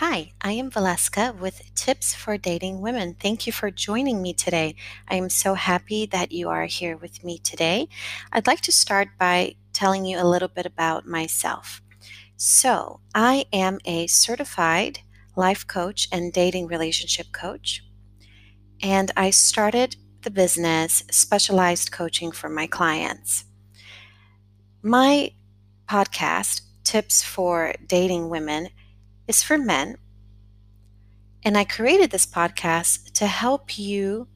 Hi, I am Valeska with Tips for Dating Women. Thank you for joining me today. I am so happy that you are here with me today. I'd like to start by telling you a little bit about myself. So, I am a certified life coach and dating relationship coach, and I started the business specialized coaching for my clients. My podcast, Tips for Dating Women, is for men. And I created this podcast to help you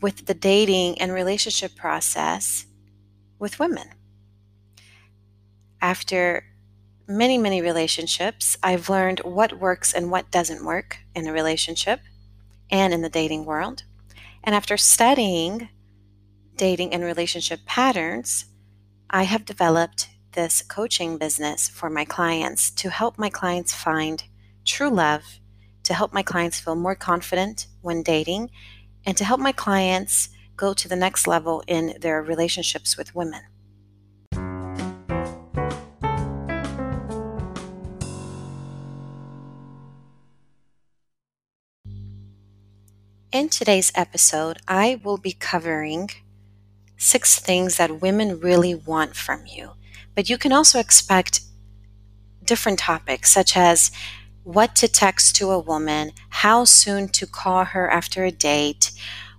with the dating and relationship process with women. After many, many relationships, I've learned what works and what doesn't work in a relationship and in the dating world. And after studying dating and relationship patterns, I have developed this coaching business for my clients to help my clients find true love, to help my clients feel more confident when dating, and to help my clients go to the next level in their relationships with women. In today's episode, I will be covering six things that women really want from you. But you can also expect different topics, such as what to text to a woman, how soon to call her after a date,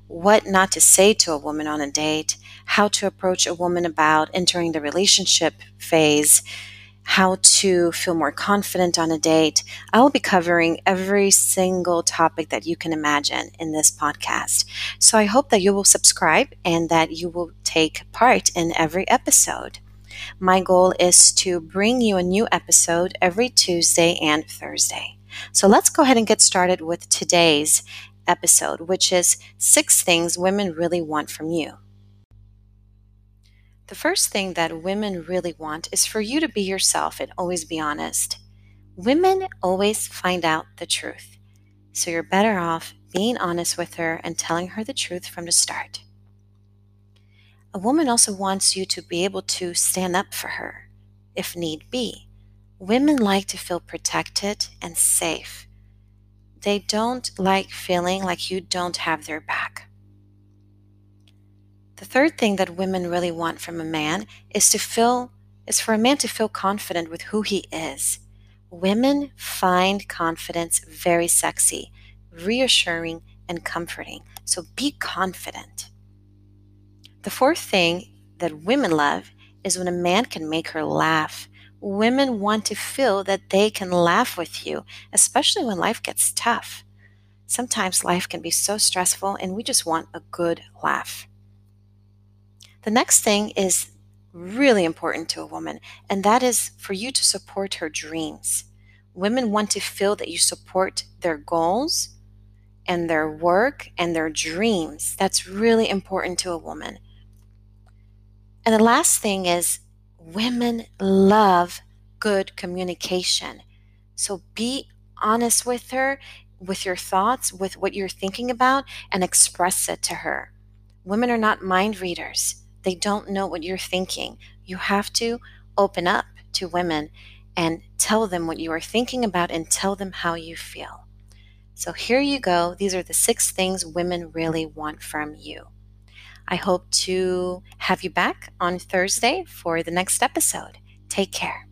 what not to say to a woman on a date, how to approach a woman about entering the relationship phase, how to feel more confident on a date. I will be covering every single topic that you can imagine in this podcast. So I hope that you will subscribe and that you will take part in every episode. My goal is to bring you a new episode every Tuesday and Thursday. So let's go ahead and get started with today's episode, which is six things women really want from you. The first thing that women really want is for you to be yourself and always be honest. Women always find out the truth. So you're better off being honest with her and telling her the truth from the start. A woman also wants you to be able to stand up for her if need be. Women like to feel protected and safe. They don't like feeling like you don't have their back. The third thing that women really want from a man is to feel is for a man to feel confident with who he is. Women find confidence very sexy, reassuring, and comforting. So be confident. The fourth thing that women love is when a man can make her laugh. Women want to feel that they can laugh with you, especially when life gets tough. Sometimes life can be so stressful and we just want a good laugh. The next thing is really important to a woman, and that is for you to support her dreams. Women want to feel that you support their goals and their work and their dreams. That's really important to a woman. And the last thing is women love good communication. So be honest with her, with your thoughts, with what you're thinking about, and express it to her. Women are not mind readers, they don't know what you're thinking. You have to open up to women and tell them what you are thinking about and tell them how you feel. So here you go. These are the six things women really want from you. I hope to have you back on Thursday for the next episode. Take care.